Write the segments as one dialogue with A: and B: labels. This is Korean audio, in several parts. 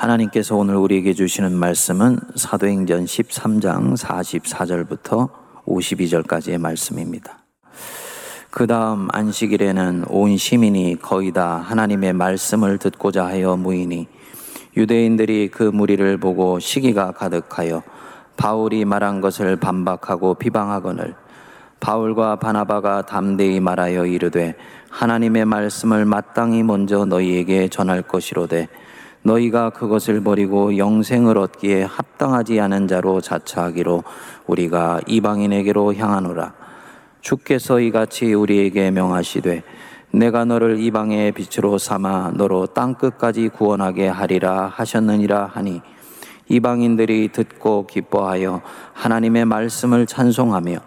A: 하나님께서 오늘 우리에게 주시는 말씀은 사도행전 13장 44절부터 52절까지의 말씀입니다. 그 다음 안식일에는 온 시민이 거의 다 하나님의 말씀을 듣고자 하여 무이니 유대인들이 그 무리를 보고 시기가 가득하여 바울이 말한 것을 반박하고 비방하거늘 바울과 바나바가 담대히 말하여 이르되 하나님의 말씀을 마땅히 먼저 너희에게 전할 것이로되 너희가 그것을 버리고 영생을 얻기에 합당하지 않은 자로 자처하기로 우리가 이방인에게로 향하노라. 주께서 이같이 우리에게 명하시되 내가 너를 이방의 빛으로 삼아 너로 땅 끝까지 구원하게 하리라 하셨느니라 하니 이방인들이 듣고 기뻐하여 하나님의 말씀을 찬송하며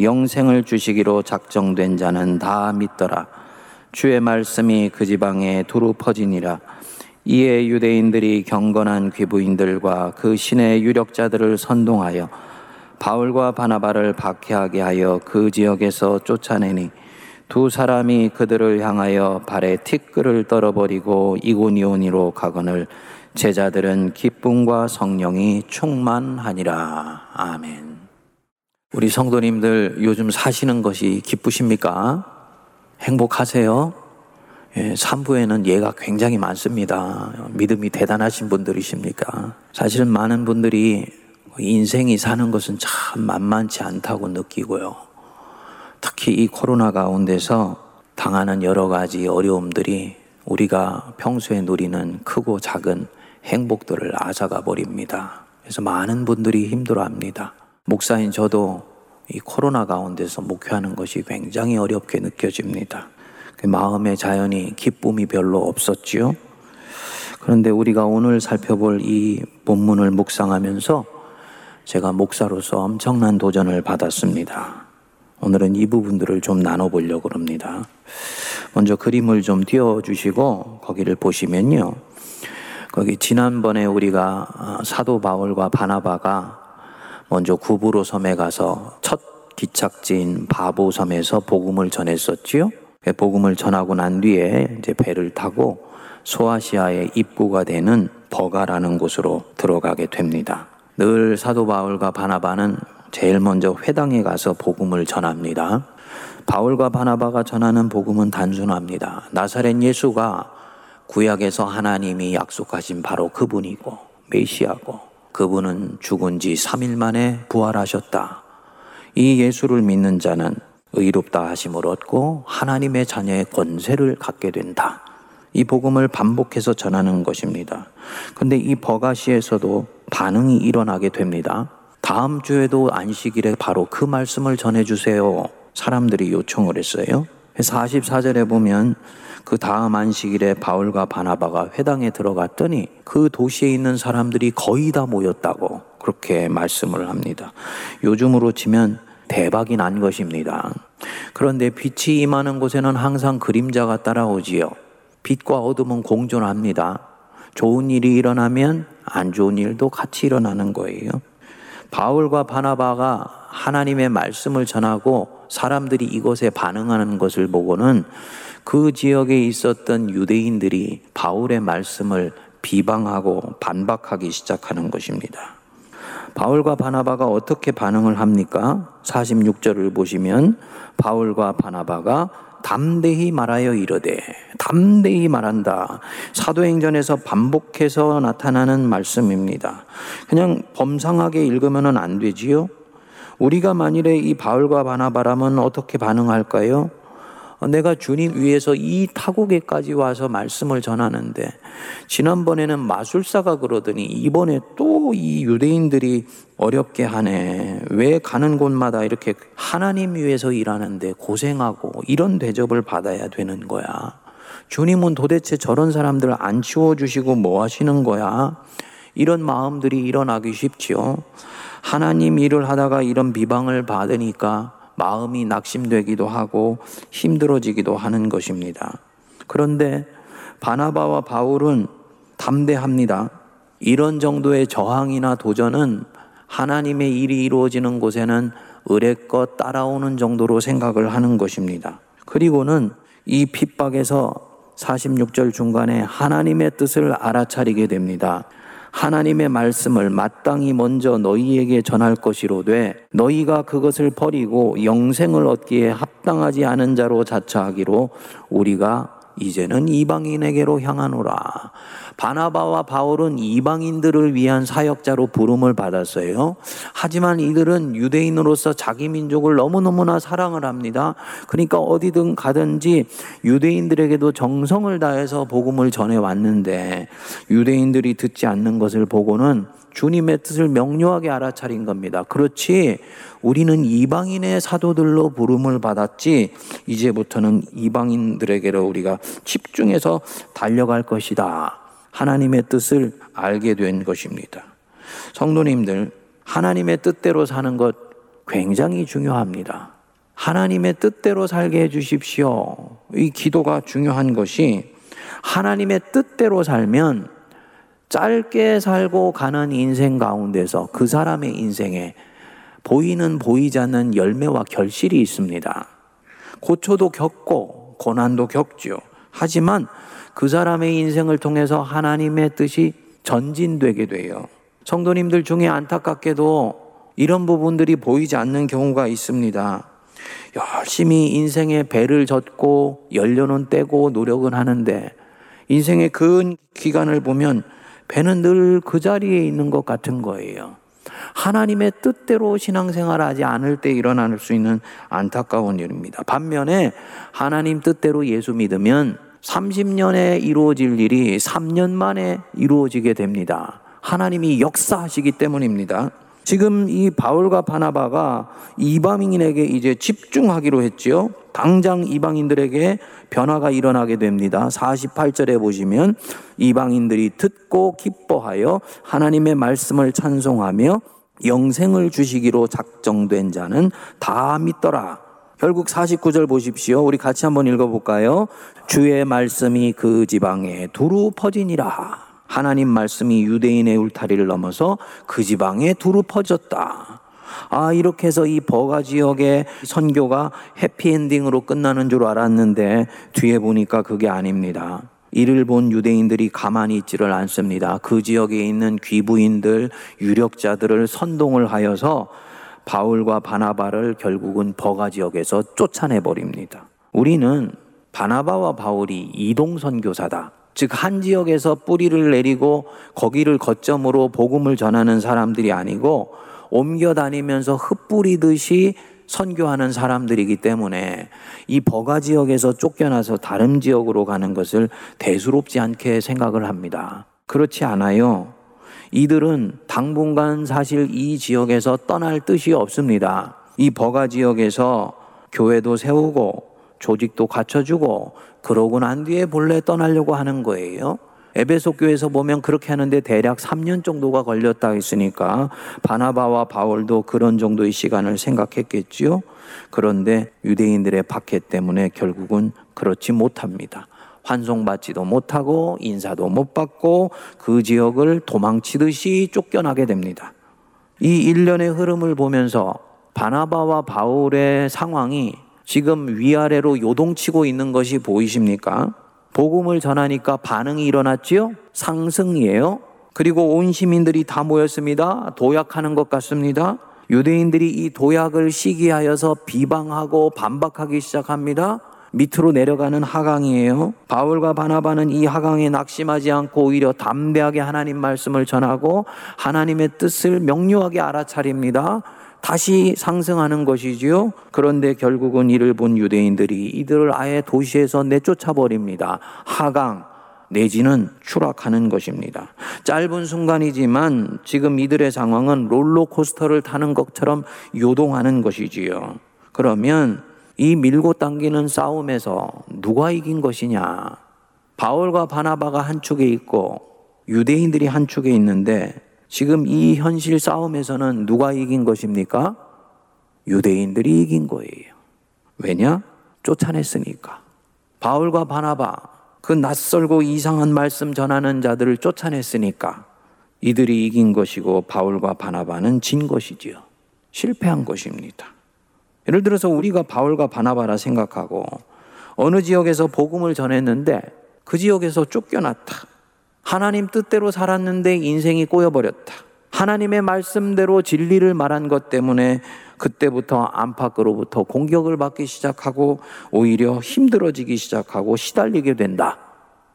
A: 영생을 주시기로 작정된 자는 다 믿더라. 주의 말씀이 그 지방에 두루 퍼지니라. 이에 유대인들이 경건한 귀부인들과 그 신의 유력자들을 선동하여 바울과 바나바를 박해하게 하여 그 지역에서 쫓아내니 두 사람이 그들을 향하여 발에 티끌을 떨어버리고 이고니오니로 가거늘 제자들은 기쁨과 성령이 충만하니라. 아멘. 우리 성도님들 요즘 사시는 것이 기쁘십니까? 행복하세요? 예, 3부에는 예가 굉장히 많습니다. 믿음이 대단하신 분들이십니까? 사실은 많은 분들이 인생이 사는 것은 참 만만치 않다고 느끼고요. 특히 이 코로나 가운데서 당하는 여러 가지 어려움들이 우리가 평소에 누리는 크고 작은 행복들을 앗아가 버립니다. 그래서 많은 분들이 힘들어 합니다. 목사인 저도 이 코로나 가운데서 목회하는 것이 굉장히 어렵게 느껴집니다. 그 마음의 자연이 기쁨이 별로 없었지요. 그런데 우리가 오늘 살펴볼 이 본문을 묵상하면서 제가 목사로서 엄청난 도전을 받았습니다. 오늘은 이 부분들을 좀 나눠보려고 합니다. 먼저 그림을 좀 띄워주시고 거기를 보시면요. 거기 지난번에 우리가 아, 사도 바울과 바나바가 먼저 구부로 섬에 가서 첫 기착지인 바보 섬에서 복음을 전했었지요. 그 복음을 전하고 난 뒤에 이제 배를 타고 소아시아의 입구가 되는 버가라는 곳으로 들어가게 됩니다. 늘 사도 바울과 바나바는 제일 먼저 회당에 가서 복음을 전합니다. 바울과 바나바가 전하는 복음은 단순합니다. 나사렛 예수가 구약에서 하나님이 약속하신 바로 그분이고 메시아고 그분은 죽은 지 3일 만에 부활하셨다. 이 예수를 믿는 자는 의롭다 하심을 얻고 하나님의 자녀의 권세를 갖게 된다. 이 복음을 반복해서 전하는 것입니다. 근데 이 버가시에서도 반응이 일어나게 됩니다. 다음 주에도 안식일에 바로 그 말씀을 전해주세요. 사람들이 요청을 했어요. 44절에 보면 그 다음 안식일에 바울과 바나바가 회당에 들어갔더니 그 도시에 있는 사람들이 거의 다 모였다고 그렇게 말씀을 합니다. 요즘으로 치면 대박이 난 것입니다. 그런데 빛이 임하는 곳에는 항상 그림자가 따라오지요. 빛과 어둠은 공존합니다. 좋은 일이 일어나면 안 좋은 일도 같이 일어나는 거예요. 바울과 바나바가 하나님의 말씀을 전하고 사람들이 이것에 반응하는 것을 보고는 그 지역에 있었던 유대인들이 바울의 말씀을 비방하고 반박하기 시작하는 것입니다. 바울과 바나바가 어떻게 반응을 합니까? 46절을 보시면 바울과 바나바가 담대히 말하여 이르되 담대히 말한다. 사도행전에서 반복해서 나타나는 말씀입니다. 그냥 범상하게 읽으면 안 되지요. 우리가 만일에 이 바울과 바나바라면 어떻게 반응할까요? 어, 내가 주님 위해서 이 타국에까지 와서 말씀을 전하는데 지난번에는 마술사가 그러더니 이번에 또 이 유대인들이 어렵게 하네. 왜 가는 곳마다 이렇게 하나님 위해서 일하는데 고생하고 이런 대접을 받아야 되는 거야. 주님은 도대체 저런 사람들 안 치워주시고 뭐 하시는 거야? 이런 마음들이 일어나기 쉽지요. 하나님 일을 하다가 이런 비방을 받으니까 마음이 낙심되기도 하고 힘들어지기도 하는 것입니다. 그런데 바나바와 바울은 담대합니다. 이런 정도의 저항이나 도전은 하나님의 일이 이루어지는 곳에는 의뢰껏 따라오는 정도로 생각을 하는 것입니다. 그리고는 이 핍박에서 46절 중간에 하나님의 뜻을 알아차리게 됩니다. 하나님의 말씀을 마땅히 먼저 너희에게 전할 것이로되 너희가 그것을 버리고 영생을 얻기에 합당하지 않은 자로 자처하기로 우리가 이제는 이방인에게로 향하노라. 바나바와 바울은 이방인들을 위한 사역자로 부름을 받았어요. 하지만 이들은 유대인으로서 자기 민족을 너무너무나 사랑을 합니다. 그러니까 어디든 가든지 유대인들에게도 정성을 다해서 복음을 전해 왔는데 유대인들이 듣지 않는 것을 보고는 주님의 뜻을 명료하게 알아차린 겁니다. 그렇지, 우리는 이방인의 사도들로 부름을 받았지, 이제부터는 이방인들에게로 우리가 집중해서 달려갈 것이다. 하나님의 뜻을 알게 된 것입니다. 성도님들, 하나님의 뜻대로 사는 것 굉장히 중요합니다. 하나님의 뜻대로 살게 해주십시오. 이 기도가 중요한 것이 하나님의 뜻대로 살면 짧게 살고 가는 인생 가운데서 그 사람의 인생에 보이는 보이지 않는 열매와 결실이 있습니다. 고초도 겪고 고난도 겪죠. 하지만 그 사람의 인생을 통해서 하나님의 뜻이 전진되게 돼요. 성도님들 중에 안타깝게도 이런 부분들이 보이지 않는 경우가 있습니다. 열심히 인생의 배를 젓고 연료는 떼고 노력은 하는데 인생의 근 기간을 보면 배는 늘 그 자리에 있는 것 같은 거예요. 하나님의 뜻대로 신앙생활 하지 않을 때 일어날 수 있는 안타까운 일입니다. 반면에 하나님 뜻대로 예수 믿으면 30년에 이루어질 일이 3년 만에 이루어지게 됩니다. 하나님이 역사하시기 때문입니다. 지금 이 바울과 바나바가 이방인에게 이제 집중하기로 했지요. 당장 이방인들에게 변화가 일어나게 됩니다. 48절에 보시면 이방인들이 듣고 기뻐하여 하나님의 말씀을 찬송하며 영생을 주시기로 작정된 자는 다 믿더라. 결국 49절 보십시오. 우리 같이 한번 읽어볼까요? 주의 말씀이 그 지방에 두루 퍼지니라. 하나님 말씀이 유대인의 울타리를 넘어서 그 지방에 두루 퍼졌다. 아, 이렇게 해서 이 버가 지역의 선교가 해피엔딩으로 끝나는 줄 알았는데 뒤에 보니까 그게 아닙니다. 이를 본 유대인들이 가만히 있지를 않습니다. 그 지역에 있는 귀부인들, 유력자들을 선동을 하여서 바울과 바나바를 결국은 버가 지역에서 쫓아내 버립니다. 우리는 바나바와 바울이 이동 선교사다. 즉, 한 지역에서 뿌리를 내리고 거기를 거점으로 복음을 전하는 사람들이 아니고 옮겨 다니면서 흩뿌리듯이 선교하는 사람들이기 때문에 이 버가 지역에서 쫓겨나서 다른 지역으로 가는 것을 대수롭지 않게 생각을 합니다. 그렇지 않아요. 이들은 당분간 사실 이 지역에서 떠날 뜻이 없습니다. 이 버가 지역에서 교회도 세우고 조직도 갖춰주고 그러고 난 뒤에 본래 떠나려고 하는 거예요. 에베소 교회에서 보면 그렇게 하는데 대략 3년 정도가 걸렸다 했으니까 바나바와 바울도 그런 정도의 시간을 생각했겠지요. 그런데 유대인들의 박해 때문에 결국은 그렇지 못합니다. 환송받지도 못하고 인사도 못 받고 그 지역을 도망치듯이 쫓겨나게 됩니다. 이 일련의 흐름을 보면서 바나바와 바울의 상황이 지금 위아래로 요동치고 있는 것이 보이십니까? 복음을 전하니까 반응이 일어났지요? 상승이에요. 그리고 온 시민들이 다 모였습니다. 도약하는 것 같습니다. 유대인들이 이 도약을 시기하여서 비방하고 반박하기 시작합니다. 밑으로 내려가는 하강이에요. 바울과 바나바는 이 하강에 낙심하지 않고 오히려 담대하게 하나님 말씀을 전하고 하나님의 뜻을 명료하게 알아차립니다. 다시 상승하는 것이지요. 그런데 결국은 이를 본 유대인들이 이들을 아예 도시에서 내쫓아 버립니다. 하강 내지는 추락하는 것입니다. 짧은 순간이지만 지금 이들의 상황은 롤러코스터를 타는 것처럼 요동하는 것이지요. 그러면 이 밀고 당기는 싸움에서 누가 이긴 것이냐? 바울과 바나바가 한 축에 있고 유대인들이 한 축에 있는데 지금 이 현실 싸움에서는 누가 이긴 것입니까? 유대인들이 이긴 거예요. 왜냐? 쫓아냈으니까. 바울과 바나바, 그 낯설고 이상한 말씀 전하는 자들을 쫓아냈으니까 이들이 이긴 것이고 바울과 바나바는 진 것이지요. 실패한 것입니다. 예를 들어서 우리가 바울과 바나바라 생각하고 어느 지역에서 복음을 전했는데 그 지역에서 쫓겨났다. 하나님 뜻대로 살았는데 인생이 꼬여버렸다. 하나님의 말씀대로 진리를 말한 것 때문에 그때부터 안팎으로부터 공격을 받기 시작하고 오히려 힘들어지기 시작하고 시달리게 된다.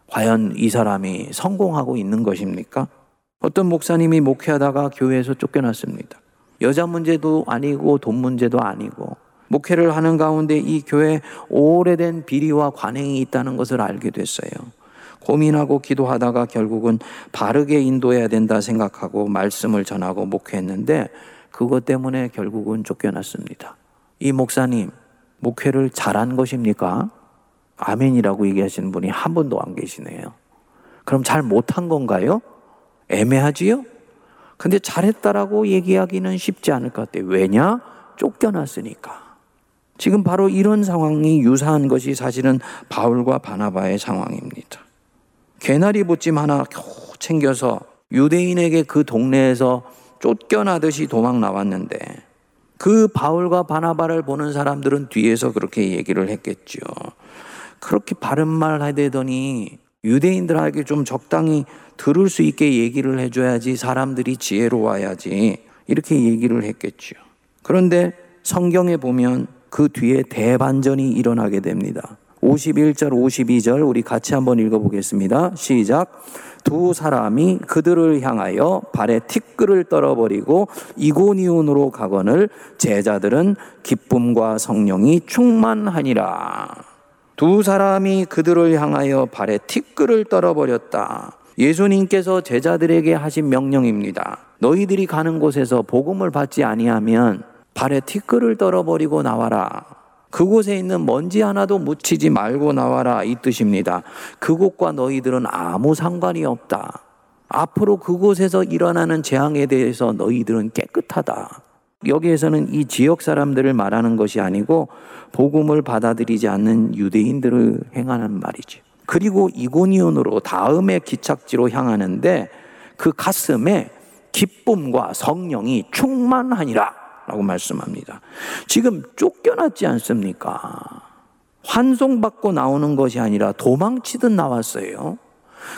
A: 과연 이 사람이 성공하고 있는 것입니까? 어떤 목사님이 목회하다가 교회에서 쫓겨났습니다. 여자 문제도 아니고 돈 문제도 아니고 목회를 하는 가운데 이 교회 오래된 비리와 관행이 있다는 것을 알게 됐어요. 고민하고 기도하다가 결국은 바르게 인도해야 된다 생각하고 말씀을 전하고 목회했는데 그것 때문에 결국은 쫓겨났습니다. 이 목사님, 목회를 잘한 것입니까? 아멘이라고 얘기하시는 분이 한 분도 안 계시네요. 그럼 잘 못한 건가요? 애매하지요? 근데 잘했다라고 얘기하기는 쉽지 않을 것 같아요. 왜냐? 쫓겨났으니까. 지금 바로 이런 상황이 유사한 것이 사실은 바울과 바나바의 상황입니다. 개나리 보찜 하나 겨우 챙겨서 유대인에게 그 동네에서 쫓겨나듯이 도망 나왔는데 그 바울과 바나바를 보는 사람들은 뒤에서 그렇게 얘기를 했겠죠. 그렇게 바른 말 하되더니 유대인들에게 좀 적당히 들을 수 있게 얘기를 해줘야지 사람들이 지혜로워야지 이렇게 얘기를 했겠죠. 그런데 성경에 보면 그 뒤에 대반전이 일어나게 됩니다. 51절, 52절 우리 같이 한번 읽어보겠습니다. 시작. 두 사람이 그들을 향하여 발에 티끌을 떨어버리고 이고니온으로 가거늘 제자들은 기쁨과 성령이 충만하니라. 두 사람이 그들을 향하여 발에 티끌을 떨어버렸다. 예수님께서 제자들에게 하신 명령입니다. 너희들이 가는 곳에서 복음을 받지 아니하면 발에 티끌을 떨어버리고 나와라. 그곳에 있는 먼지 하나도 묻히지 말고 나와라 이 뜻입니다. 그곳과 너희들은 아무 상관이 없다. 앞으로 그곳에서 일어나는 재앙에 대해서 너희들은 깨끗하다. 여기에서는 이 지역 사람들을 말하는 것이 아니고 복음을 받아들이지 않는 유대인들을 행하는 말이죠. 그리고 이고니온으로 다음의 기착지로 향하는데 그 가슴에 기쁨과 성령이 충만하니라. 라고 말씀합니다. 지금 쫓겨났지 않습니까? 환송받고 나오는 것이 아니라 도망치듯 나왔어요.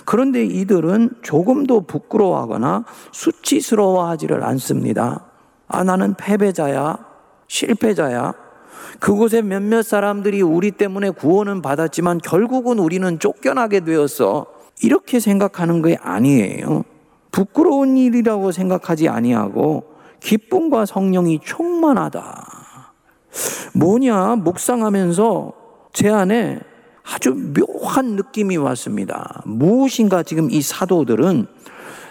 A: 그런데 이들은 조금도 부끄러워하거나 수치스러워하지를 않습니다. 아, 나는 패배자야, 실패자야. 그곳에 몇몇 사람들이 우리 때문에 구원은 받았지만 결국은 우리는 쫓겨나게 되었어. 이렇게 생각하는 게 아니에요. 부끄러운 일이라고 생각하지 아니하고 기쁨과 성령이 충만하다. 뭐냐, 묵상하면서 제 안에 아주 묘한 느낌이 왔습니다. 무엇인가 지금 이 사도들은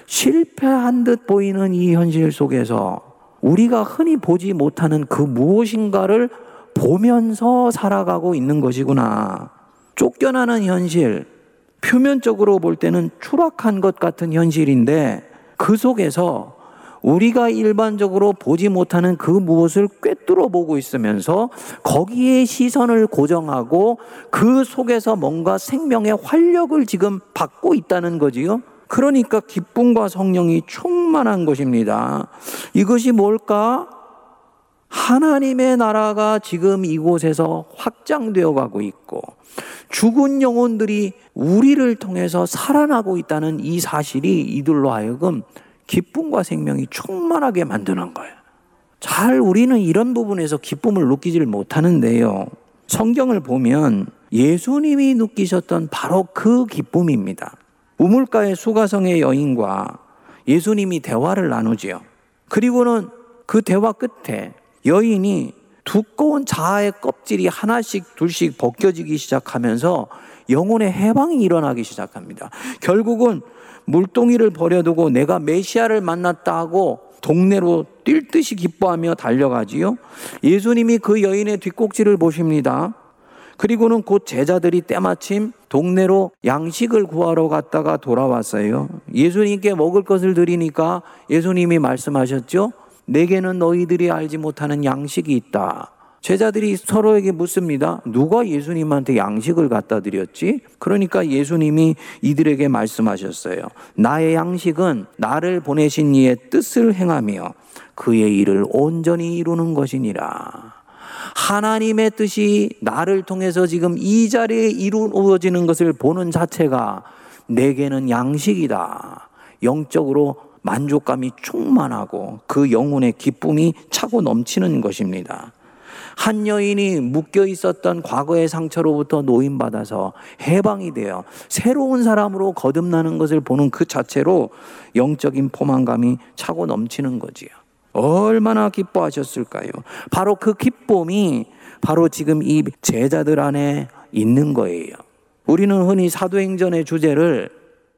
A: 실패한 듯 보이는 이 현실 속에서 우리가 흔히 보지 못하는 그 무엇인가를 보면서 살아가고 있는 것이구나. 쫓겨나는 현실, 표면적으로 볼 때는 추락한 것 같은 현실인데 그 속에서 우리가 일반적으로 보지 못하는 그 무엇을 꿰뚫어 보고 있으면서 거기에 시선을 고정하고 그 속에서 뭔가 생명의 활력을 지금 받고 있다는 거지요. 그러니까 기쁨과 성령이 충만한 것입니다. 이것이 뭘까? 하나님의 나라가 지금 이곳에서 확장되어 가고 있고 죽은 영혼들이 우리를 통해서 살아나고 있다는 이 사실이 이들로 하여금 기쁨과 생명이 충만하게 만드는 거예요. 잘 우리는 이런 부분에서 기쁨을 느끼지를 못하는데요. 성경을 보면 예수님이 느끼셨던 바로 그 기쁨입니다. 우물가의 수가성의 여인과 예수님이 대화를 나누지요. 그리고는 그 대화 끝에 여인이 두꺼운 자아의 껍질이 하나씩 둘씩 벗겨지기 시작하면서 영혼의 해방이 일어나기 시작합니다. 결국은 물동이를 버려두고 내가 메시아를 만났다 하고 동네로 뛸 듯이 기뻐하며 달려가지요. 예수님이 그 여인의 뒷꼭지를 보십니다. 그리고는 곧 제자들이 때마침 동네로 양식을 구하러 갔다가 돌아왔어요. 예수님께 먹을 것을 드리니까 예수님이 말씀하셨죠. 내게는 너희들이 알지 못하는 양식이 있다. 제자들이 서로에게 묻습니다. 누가 예수님한테 양식을 갖다 드렸지? 그러니까 예수님이 이들에게 말씀하셨어요. 나의 양식은 나를 보내신 이의 뜻을 행하며 그의 일을 온전히 이루는 것이니라. 하나님의 뜻이 나를 통해서 지금 이 자리에 이루어지는 것을 보는 자체가 내게는 양식이다. 영적으로 만족감이 충만하고 그 영혼의 기쁨이 차고 넘치는 것입니다. 한 여인이 묶여 있었던 과거의 상처로부터 노인받아서 해방이 되어 새로운 사람으로 거듭나는 것을 보는 그 자체로 영적인 포만감이 차고 넘치는 거지요. 얼마나 기뻐하셨을까요? 바로 그 기쁨이 바로 지금 이 제자들 안에 있는 거예요. 우리는 흔히 사도행전의 주제를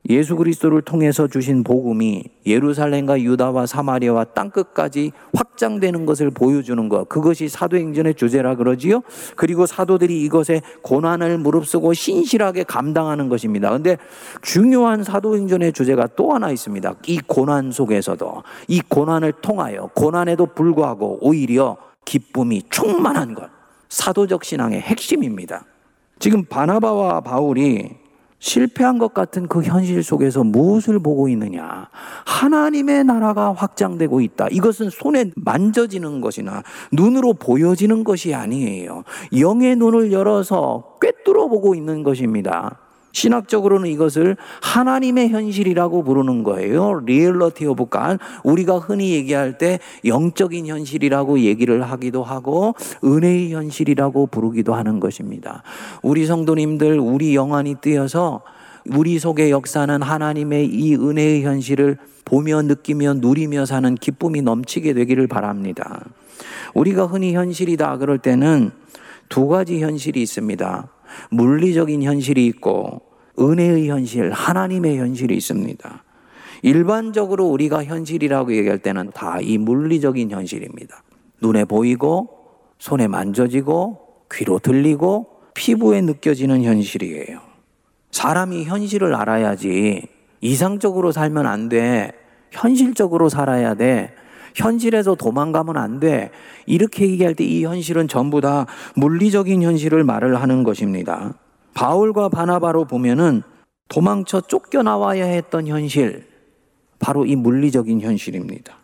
A: 예수 그리스도를 통해서 주신 복음이 예루살렘과 유다와 사마리아와 땅 끝까지 확장되는 것을 보여주는 것. 그것이 사도행전의 주제라 그러지요. 그리고 사도들이 이것에 고난을 무릅쓰고 신실하게 감당하는 것입니다. 근데 중요한 사도행전의 주제가 또 하나 있습니다. 이 고난 속에서도 이 고난을 통하여 고난에도 불구하고 오히려 기쁨이 충만한 것. 사도적 신앙의 핵심입니다. 지금 바나바와 바울이 실패한 것 같은 그 현실 속에서 무엇을 보고 있느냐? 하나님의 나라가 확장되고 있다. 이것은 손에 만져지는 것이나 눈으로 보여지는 것이 아니에요. 영의 눈을 열어서 꿰뚫어 보고 있는 것입니다. 신학적으로는 이것을 하나님의 현실이라고 부르는 거예요. reality of God. 우리가 흔히 얘기할 때 영적인 현실이라고 얘기를 하기도 하고 은혜의 현실이라고 부르기도 하는 것입니다. 우리 성도님들 우리 영안이 뜨여서 우리 속에 역사는 하나님의 이 은혜의 현실을 보며 느끼며 누리며 사는 기쁨이 넘치게 되기를 바랍니다. 우리가 흔히 현실이다 그럴 때는 두 가지 현실이 있습니다. 물리적인 현실이 있고 은혜의 현실, 하나님의 현실이 있습니다. 일반적으로 우리가 현실이라고 얘기할 때는 다 이 물리적인 현실입니다. 눈에 보이고, 손에 만져지고, 귀로 들리고, 피부에 느껴지는 현실이에요. 사람이 현실을 알아야지 이상적으로 살면 안 돼. 현실적으로 살아야 돼. 현실에서 도망가면 안 돼. 이렇게 얘기할 때 이 현실은 전부 다 물리적인 현실을 말을 하는 것입니다. 바울과 바나바로 보면은 도망쳐 쫓겨나와야 했던 현실, 바로 이 물리적인 현실입니다.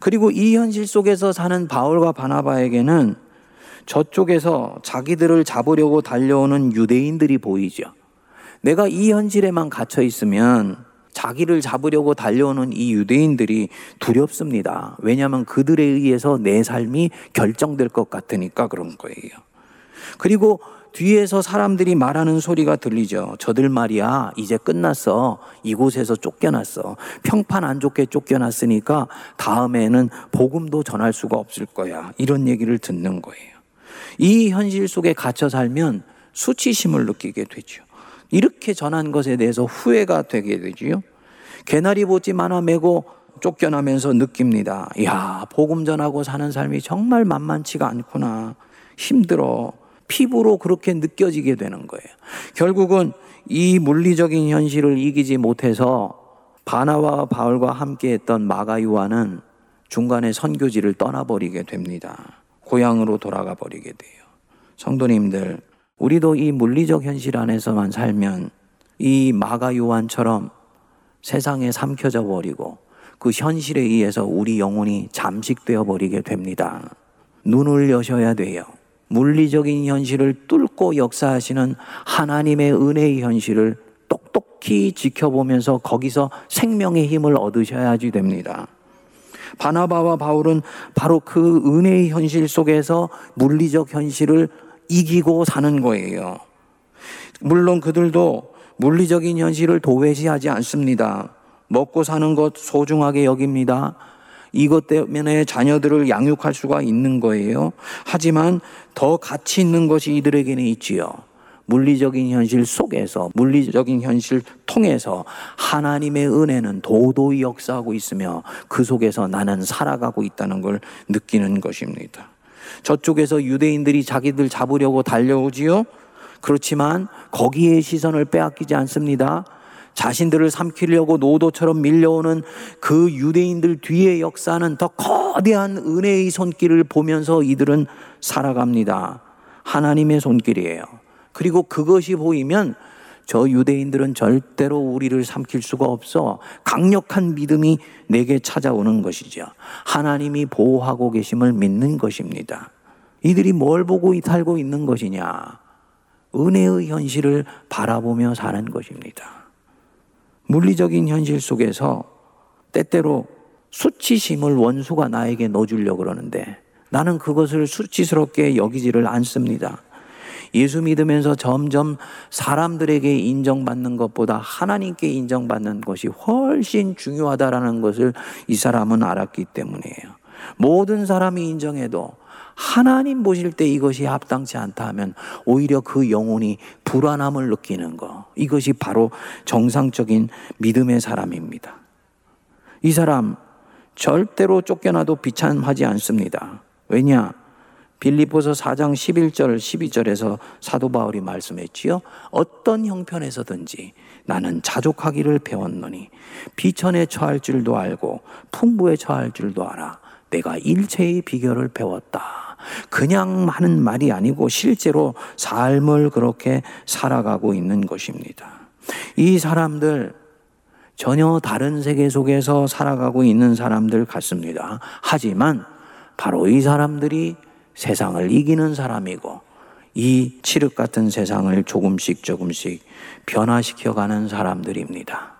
A: 그리고 이 현실 속에서 사는 바울과 바나바에게는 저쪽에서 자기들을 잡으려고 달려오는 유대인들이 보이죠. 내가 이 현실에만 갇혀 있으면 자기를 잡으려고 달려오는 이 유대인들이 두렵습니다. 왜냐하면 그들에 의해서 내 삶이 결정될 것 같으니까 그런 거예요. 그리고 뒤에서 사람들이 말하는 소리가 들리죠. 저들 말이야, 이제 끝났어. 이곳에서 쫓겨났어. 평판 안 좋게 쫓겨났으니까 다음에는 복음도 전할 수가 없을 거야. 이런 얘기를 듣는 거예요. 이 현실 속에 갇혀 살면 수치심을 느끼게 되죠. 이렇게 전한 것에 대해서 후회가 되게 되지요. 개나리 하나 메고 쫓겨나면서 느낍니다. 야, 복음 전하고 사는 삶이 정말 만만치가 않구나. 힘들어. 피부로 그렇게 느껴지게 되는 거예요. 결국은 이 물리적인 현실을 이기지 못해서 바나와 바울과 함께 했던 마가 요한은 중간에 선교지를 떠나버리게 됩니다. 고향으로 돌아가 버리게 돼요. 성도님들, 우리도 이 물리적 현실 안에서만 살면 이 마가 요한처럼 세상에 삼켜져 버리고 그 현실에 의해서 우리 영혼이 잠식되어 버리게 됩니다. 눈을 여셔야 돼요. 물리적인 현실을 뚫고 역사하시는 하나님의 은혜의 현실을 똑똑히 지켜보면서 거기서 생명의 힘을 얻으셔야지 됩니다. 바나바와 바울은 바로 그 은혜의 현실 속에서 물리적 현실을 이기고 사는 거예요. 물론 그들도 물리적인 현실을 도외시하지 않습니다. 먹고 사는 것 소중하게 여깁니다. 이것 때문에 자녀들을 양육할 수가 있는 거예요. 하지만 더 가치 있는 것이 이들에게는 있지요. 물리적인 현실 속에서, 물리적인 현실 통해서 하나님의 은혜는 도도히 역사하고 있으며 그 속에서 나는 살아가고 있다는 걸 느끼는 것입니다. 저쪽에서 유대인들이 자기들 잡으려고 달려오지요. 그렇지만 거기에 시선을 빼앗기지 않습니다. 자신들을 삼키려고 노도처럼 밀려오는 그 유대인들 뒤의 역사는 더 거대한 은혜의 손길을 보면서 이들은 살아갑니다. 하나님의 손길이에요. 그리고 그것이 보이면 저 유대인들은 절대로 우리를 삼킬 수가 없어. 강력한 믿음이 내게 찾아오는 것이죠. 하나님이 보호하고 계심을 믿는 것입니다. 이들이 뭘 보고 살고 있는 것이냐? 은혜의 현실을 바라보며 사는 것입니다. 물리적인 현실 속에서 때때로 수치심을 원수가 나에게 넣어주려고 그러는데 나는 그것을 수치스럽게 여기지를 않습니다. 예수 믿으면서 점점 사람들에게 인정받는 것보다 하나님께 인정받는 것이 훨씬 중요하다라는 것을 이 사람은 알았기 때문이에요. 모든 사람이 인정해도 하나님 보실 때 이것이 합당치 않다 하면 오히려 그 영혼이 불안함을 느끼는 거. 이것이 바로 정상적인 믿음의 사람입니다. 이 사람 절대로 쫓겨나도 비참하지 않습니다. 왜냐? 빌리포서 4장 11절 12절에서 사도 바울이 말씀했지요. 어떤 형편에서든지 나는 자족하기를 배웠노니 비천에 처할 줄도 알고 풍부에 처할 줄도 알아. 내가 일체의 비결을 배웠다. 그냥 하는 말이 아니고 실제로 삶을 그렇게 살아가고 있는 것입니다. 이 사람들 전혀 다른 세계 속에서 살아가고 있는 사람들 같습니다. 하지만 바로 이 사람들이 세상을 이기는 사람이고 이 칠흑 같은 세상을 조금씩 조금씩 변화시켜가는 사람들입니다.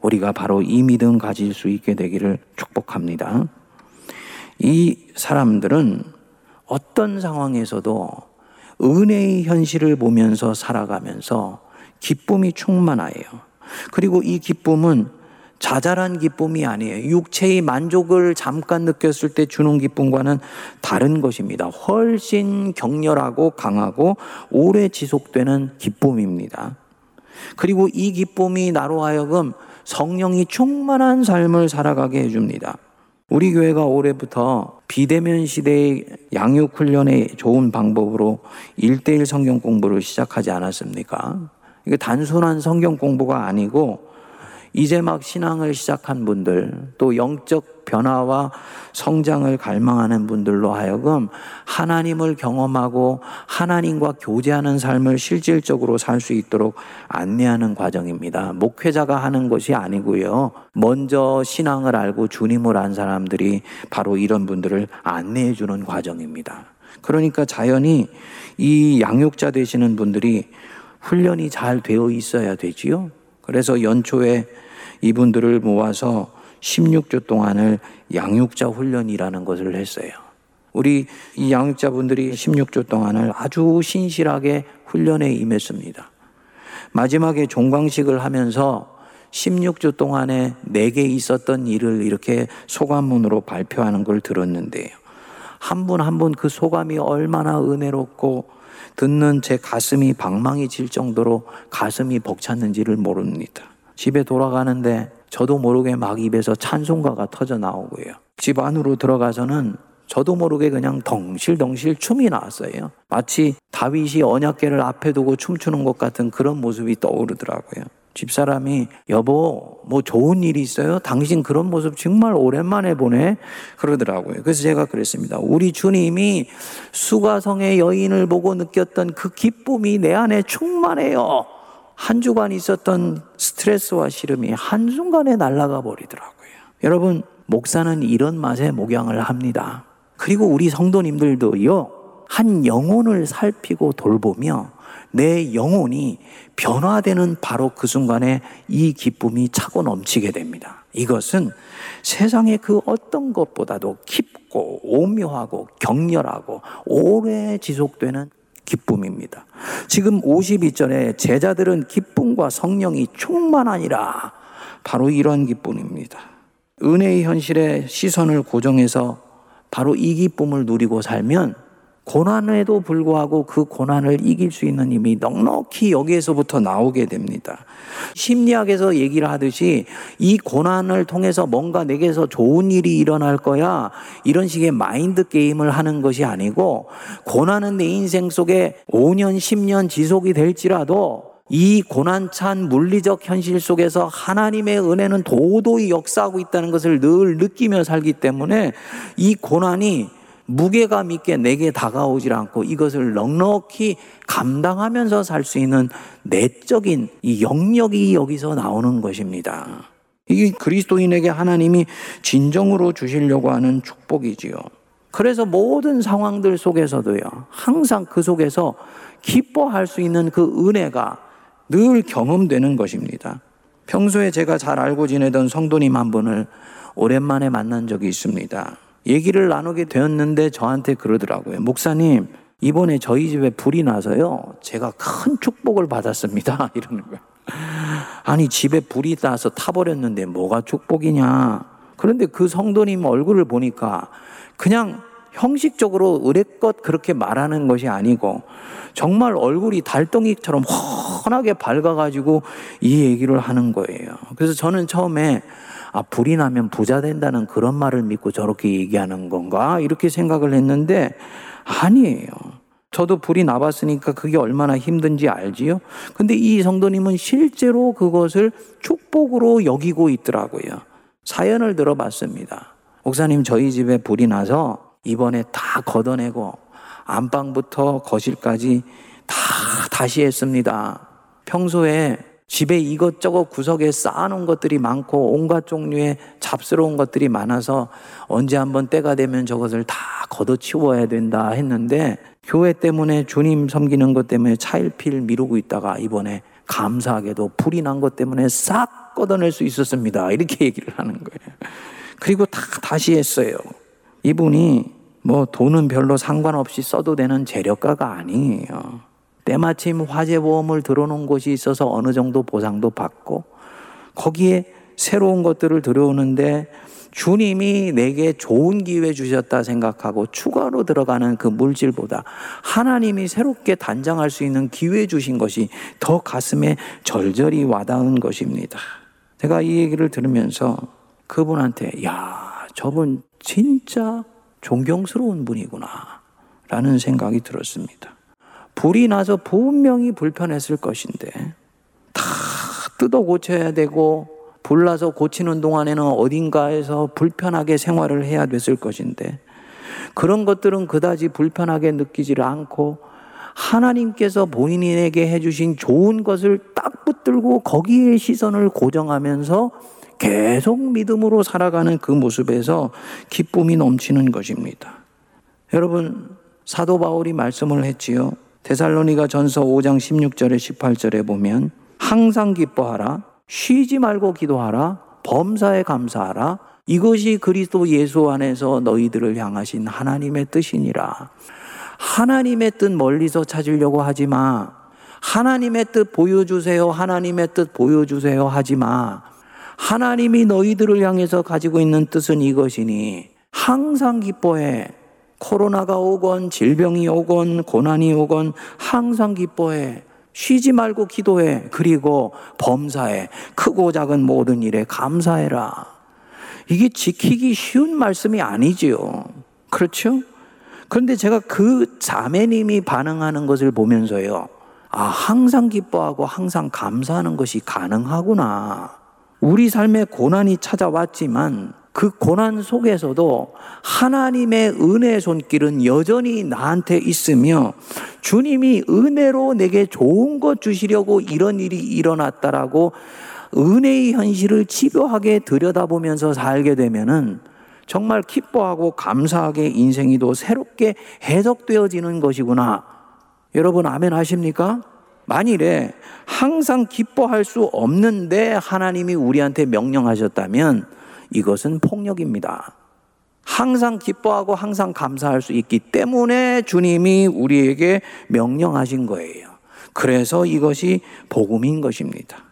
A: 우리가 바로 이 믿음 가질 수 있게 되기를 축복합니다. 이 사람들은 어떤 상황에서도 은혜의 현실을 보면서 살아가면서 기쁨이 충만하여 그리고 이 기쁨은 자잘한 기쁨이 아니에요. 육체의 만족을 잠깐 느꼈을 때 주는 기쁨과는 다른 것입니다. 훨씬 격렬하고 강하고 오래 지속되는 기쁨입니다. 그리고 이 기쁨이 나로 하여금 성령이 충만한 삶을 살아가게 해줍니다. 우리 교회가 올해부터 비대면 시대의 양육 훈련의 좋은 방법으로 일대일 성경 공부를 시작하지 않았습니까? 이게 단순한 성경 공부가 아니고 이제 막 신앙을 시작한 분들, 또 영적 변화와 성장을 갈망하는 분들로 하여금 하나님을 경험하고 하나님과 교제하는 삶을 실질적으로 살 수 있도록 안내하는 과정입니다. 목회자가 하는 것이 아니고요. 먼저 신앙을 알고 주님을 안 사람들이 바로 이런 분들을 안내해 주는 과정입니다. 그러니까 자연히 이 양육자 되시는 분들이 훈련이 잘 되어 있어야 되지요. 그래서 연초에 이분들을 모아서 16주 동안을 양육자 훈련이라는 것을 했어요. 우리 이 양육자분들이 16주 동안을 아주 신실하게 훈련에 임했습니다. 마지막에 종광식을 하면서 16주 동안에 내게 있었던 일을 이렇게 소감문으로 발표하는 걸 들었는데요. 한 분 한 분 그 소감이 얼마나 은혜롭고 듣는 제 가슴이 방망이질 정도로 가슴이 벅찼는지를 모릅니다. 집에 돌아가는데 저도 모르게 막 입에서 찬송가가 터져 나오고요. 집 안으로 들어가서는 저도 모르게 그냥 덩실덩실 춤이 나왔어요. 마치 다윗이 언약계를 앞에 두고 춤추는 것 같은 그런 모습이 떠오르더라고요. 집사람이 여보 뭐 좋은 일이 있어요? 당신 그런 모습 정말 오랜만에 보네 그러더라고요. 그래서 제가 그랬습니다. 우리 주님이 수가성의 여인을 보고 느꼈던 그 기쁨이 내 안에 충만해요. 한 주간 있었던 스트레스와 시름이 한순간에 날아가 버리더라고요. 여러분, 목사는 이런 맛에 목양을 합니다. 그리고 우리 성도님들도요, 한 영혼을 살피고 돌보며 내 영혼이 변화되는 바로 그 순간에 이 기쁨이 차고 넘치게 됩니다. 이것은 세상의 그 어떤 것보다도 깊고 오묘하고 격렬하고 오래 지속되는 기쁨입니다. 지금 52절에 제자들은 기쁨과 성령이 충만하니라. 바로 이런 기쁨입니다. 은혜의 현실에 시선을 고정해서 바로 이 기쁨을 누리고 살면 고난에도 불구하고 그 고난을 이길 수 있는 힘이 넉넉히 여기에서부터 나오게 됩니다. 심리학에서 얘기를 하듯이 이 고난을 통해서 뭔가 내게서 좋은 일이 일어날 거야. 이런 식의 마인드 게임을 하는 것이 아니고 고난은 내 인생 속에 5년, 10년 지속이 될지라도 이 고난찬 물리적 현실 속에서 하나님의 은혜는 도도히 역사하고 있다는 것을 늘 느끼며 살기 때문에 이 고난이 무게감 있게 내게 다가오질 않고 이것을 넉넉히 감당하면서 살 수 있는 내적인 이 영역이 여기서 나오는 것입니다. 이게 그리스도인에게 하나님이 진정으로 주시려고 하는 축복이지요. 그래서 모든 상황들 속에서도요, 항상 그 속에서 기뻐할 수 있는 그 은혜가 늘 경험되는 것입니다. 평소에 제가 잘 알고 지내던 성도님 한 분을 오랜만에 만난 적이 있습니다. 얘기를 나누게 되었는데 저한테 그러더라고요. 목사님, 이번에 저희 집에 불이 나서요. 제가 큰 축복을 받았습니다. 이러는 거예요. 아니, 집에 불이 나서 타버렸는데 뭐가 축복이냐. 그런데 그 성도님 얼굴을 보니까 그냥 형식적으로 의뢰껏 그렇게 말하는 것이 아니고 정말 얼굴이 달덩이처럼 훤하게 밝아가지고 이 얘기를 하는 거예요. 그래서 저는 처음에 아, 불이 나면 부자 된다는 그런 말을 믿고 저렇게 얘기하는 건가? 이렇게 생각을 했는데 아니에요. 저도 불이 나봤으니까 그게 얼마나 힘든지 알지요? 근데 이 성도님은 실제로 그것을 축복으로 여기고 있더라고요. 사연을 들어봤습니다. 목사님, 저희 집에 불이 나서 이번에 다 걷어내고 안방부터 거실까지 다 다시 했습니다. 평소에 집에 이것저것 구석에 쌓아놓은 것들이 많고 온갖 종류의 잡스러운 것들이 많아서 언제 한번 때가 되면 저것을 다 걷어치워야 된다 했는데 교회 때문에 주님 섬기는 것 때문에 차일피일 미루고 있다가 이번에 감사하게도 불이 난 것 때문에 싹 걷어낼 수 있었습니다. 이렇게 얘기를 하는 거예요. 그리고 다 다시 했어요. 이분이 뭐 돈은 별로 상관없이 써도 되는 재력가가 아니에요. 때마침 화재보험을 들어놓은 곳이 있어서 어느 정도 보상도 받고 거기에 새로운 것들을 들어오는데 주님이 내게 좋은 기회 주셨다 생각하고 추가로 들어가는 그 물질보다 하나님이 새롭게 단장할 수 있는 기회 주신 것이 더 가슴에 절절히 와닿은 것입니다. 제가 이 얘기를 들으면서 그분한테 야, 저분 진짜 존경스러운 분이구나. 라는 생각이 들었습니다. 불이 나서 분명히 불편했을 것인데, 다 뜯어 고쳐야 되고, 불나서 고치는 동안에는 어딘가에서 불편하게 생활을 해야 됐을 것인데, 그런 것들은 그다지 불편하게 느끼지를 않고, 하나님께서 본인에게 해주신 좋은 것을 딱 붙들고 거기에 시선을 고정하면서 계속 믿음으로 살아가는 그 모습에서 기쁨이 넘치는 것입니다. 여러분, 사도 바울이 말씀을 했지요. 데살로니가 전서 5장 16절에 18절에 보면 항상 기뻐하라, 쉬지 말고 기도하라, 범사에 감사하라, 이것이 그리스도 예수 안에서 너희들을 향하신 하나님의 뜻이니라. 하나님의 뜻 멀리서 찾으려고 하지 마. 하나님의 뜻 보여주세요. 하나님의 뜻 보여주세요. 하지 마. 하나님이 너희들을 향해서 가지고 있는 뜻은 이것이니 항상 기뻐해. 코로나가 오건 질병이 오건 고난이 오건 항상 기뻐해. 쉬지 말고 기도해. 그리고 범사에 크고 작은 모든 일에 감사해라. 이게 지키기 쉬운 말씀이 아니지요. 그렇죠? 그런데 제가 그 자매님이 반응하는 것을 보면서요. 아, 항상 기뻐하고 항상 감사하는 것이 가능하구나. 우리 삶에 고난이 찾아왔지만 그 고난 속에서도 하나님의 은혜의 손길은 여전히 나한테 있으며 주님이 은혜로 내게 좋은 것 주시려고 이런 일이 일어났다라고 은혜의 현실을 집요하게 들여다보면서 살게 되면은 정말 기뻐하고 감사하게 인생이 또 새롭게 해석되어지는 것이구나. 여러분 아멘 하십니까? 만일에 항상 기뻐할 수 없는데 하나님이 우리한테 명령하셨다면 이것은 폭력입니다. 항상 기뻐하고 항상 감사할 수 있기 때문에 주님이 우리에게 명령하신 거예요. 그래서 이것이 복음인 것입니다.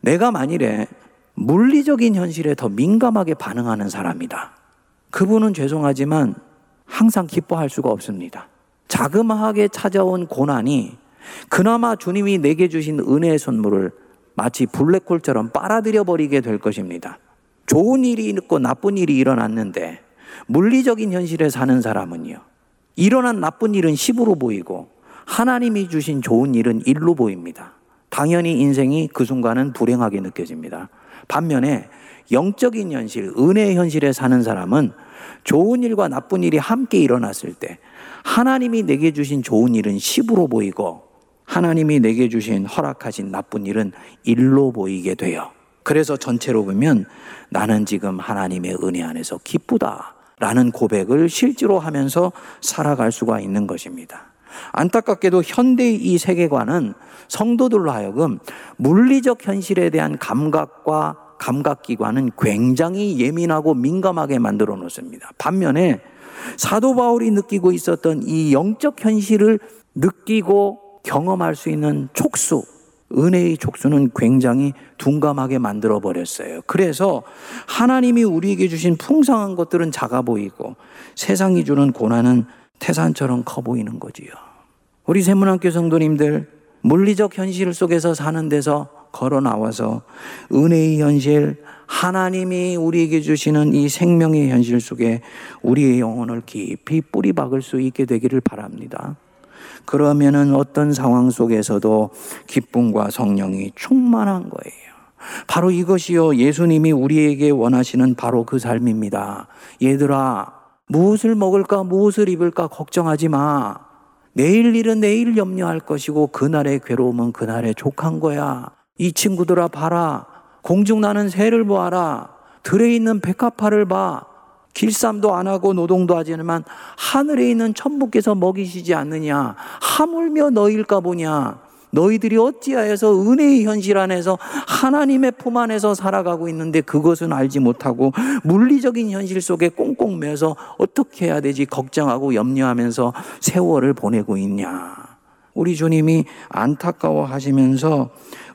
A: 내가 만일에 물리적인 현실에 더 민감하게 반응하는 사람이다. 그분은 죄송하지만 항상 기뻐할 수가 없습니다. 자그마하게 찾아온 고난이 그나마 주님이 내게 주신 은혜의 선물을 마치 블랙홀처럼 빨아들여 버리게 될 것입니다. 좋은 일이 있고 나쁜 일이 일어났는데 물리적인 현실에 사는 사람은요. 일어난 나쁜 일은 10으로 보이고 하나님이 주신 좋은 일은 1로 보입니다. 당연히 인생이 그 순간은 불행하게 느껴집니다. 반면에 영적인 현실, 은혜의 현실에 사는 사람은 좋은 일과 나쁜 일이 함께 일어났을 때 하나님이 내게 주신 좋은 일은 10으로 보이고 하나님이 내게 주신 허락하신 나쁜 일은 일로 보이게 돼요. 그래서 전체로 보면 나는 지금 하나님의 은혜 안에서 기쁘다. 라는 고백을 실제로 하면서 살아갈 수가 있는 것입니다. 안타깝게도 현대의 이 세계관은 성도들로 하여금 물리적 현실에 대한 감각과 감각기관은 굉장히 예민하고 민감하게 만들어 놓습니다. 반면에 사도 바울이 느끼고 있었던 이 영적 현실을 느끼고 경험할 수 있는 촉수, 은혜의 촉수는 굉장히 둔감하게 만들어 버렸어요. 그래서 하나님이 우리에게 주신 풍성한 것들은 작아 보이고 세상이 주는 고난은 태산처럼 커 보이는 거지요. 우리 세문학교 성도님들 물리적 현실 속에서 사는 데서 걸어 나와서 은혜의 현실, 하나님이 우리에게 주시는 이 생명의 현실 속에 우리의 영혼을 깊이 뿌리 박을 수 있게 되기를 바랍니다. 그러면은 어떤 상황 속에서도 기쁨과 성령이 충만한 거예요. 바로 이것이요. 예수님이 우리에게 원하시는 바로 그 삶입니다. 얘들아, 무엇을 먹을까, 무엇을 입을까 걱정하지 마. 내일 일은 내일 염려할 것이고, 그날의 괴로움은 그날의 족한 거야. 이 친구들아, 봐라. 공중 나는 새를 보아라. 들에 있는 백합화를 봐. 길쌈도 안 하고 노동도 하지 않으면 하늘에 있는 천부께서 먹이시지 않느냐. 하물며 너일까 보냐. 너희들이 어찌하여서 은혜의 현실 안에서 하나님의 품 안에서 살아가고 있는데 그것은 알지 못하고 물리적인 현실 속에 꽁꽁 매서 어떻게 해야 되지 걱정하고 염려하면서 세월을 보내고 있냐. 우리 주님이 안타까워 하시면서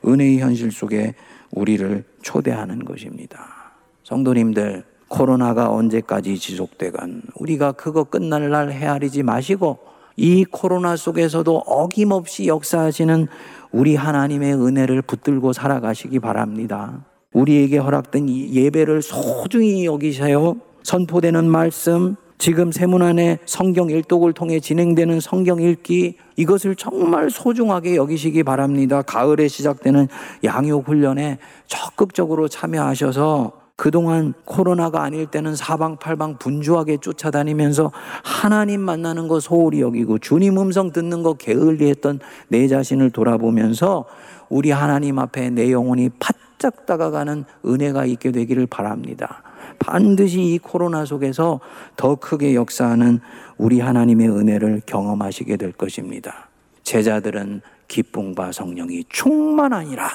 A: 은혜의 현실 속에 우리를 초대하는 것입니다. 성도님들, 코로나가 언제까지 지속되건 우리가 그거 끝날 날 헤아리지 마시고 이 코로나 속에서도 어김없이 역사하시는 우리 하나님의 은혜를 붙들고 살아가시기 바랍니다. 우리에게 허락된 예배를 소중히 여기세요. 선포되는 말씀, 지금 세문 안에 성경 일독을 통해 진행되는 성경 읽기 이것을 정말 소중하게 여기시기 바랍니다. 가을에 시작되는 양육 훈련에 적극적으로 참여하셔서 그동안 코로나가 아닐 때는 사방팔방 분주하게 쫓아다니면서 하나님 만나는 거 소홀히 여기고 주님 음성 듣는 거 게을리 했던 내 자신을 돌아보면서 우리 하나님 앞에 내 영혼이 바짝 다가가는 은혜가 있게 되기를 바랍니다. 반드시 이 코로나 속에서 더 크게 역사하는 우리 하나님의 은혜를 경험하시게 될 것입니다. 제자들은 기쁨과 성령이 충만하니라.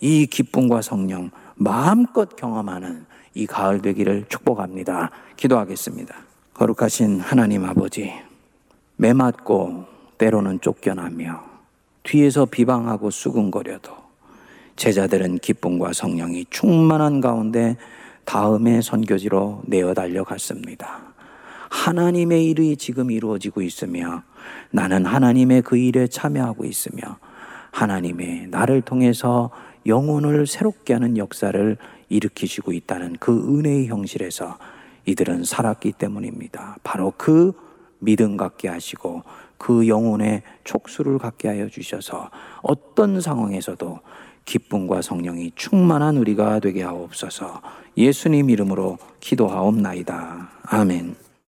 A: 이 기쁨과 성령 마음껏 경험하는 이 가을 되기를 축복합니다. 기도하겠습니다. 거룩하신 하나님 아버지, 매맞고 때로는 쫓겨나며 뒤에서 비방하고 수근거려도 제자들은 기쁨과 성령이 충만한 가운데 다음에 선교지로 내어 달려갔습니다. 하나님의 일이 지금 이루어지고 있으며 나는 하나님의 그 일에 참여하고 있으며 하나님의 나를 통해서 영혼을 새롭게 하는 역사를 일으키시고 있다는 그 은혜의 형실에서 이들은 살았기 때문입니다. 바로 그 믿음 갖게 하시고 그 영혼의 촉수를 갖게 하여 주셔서 어떤 상황에서도 기쁨과 성령이 충만한 우리가 되게 하옵소서 예수님 이름으로 기도하옵나이다. 아멘.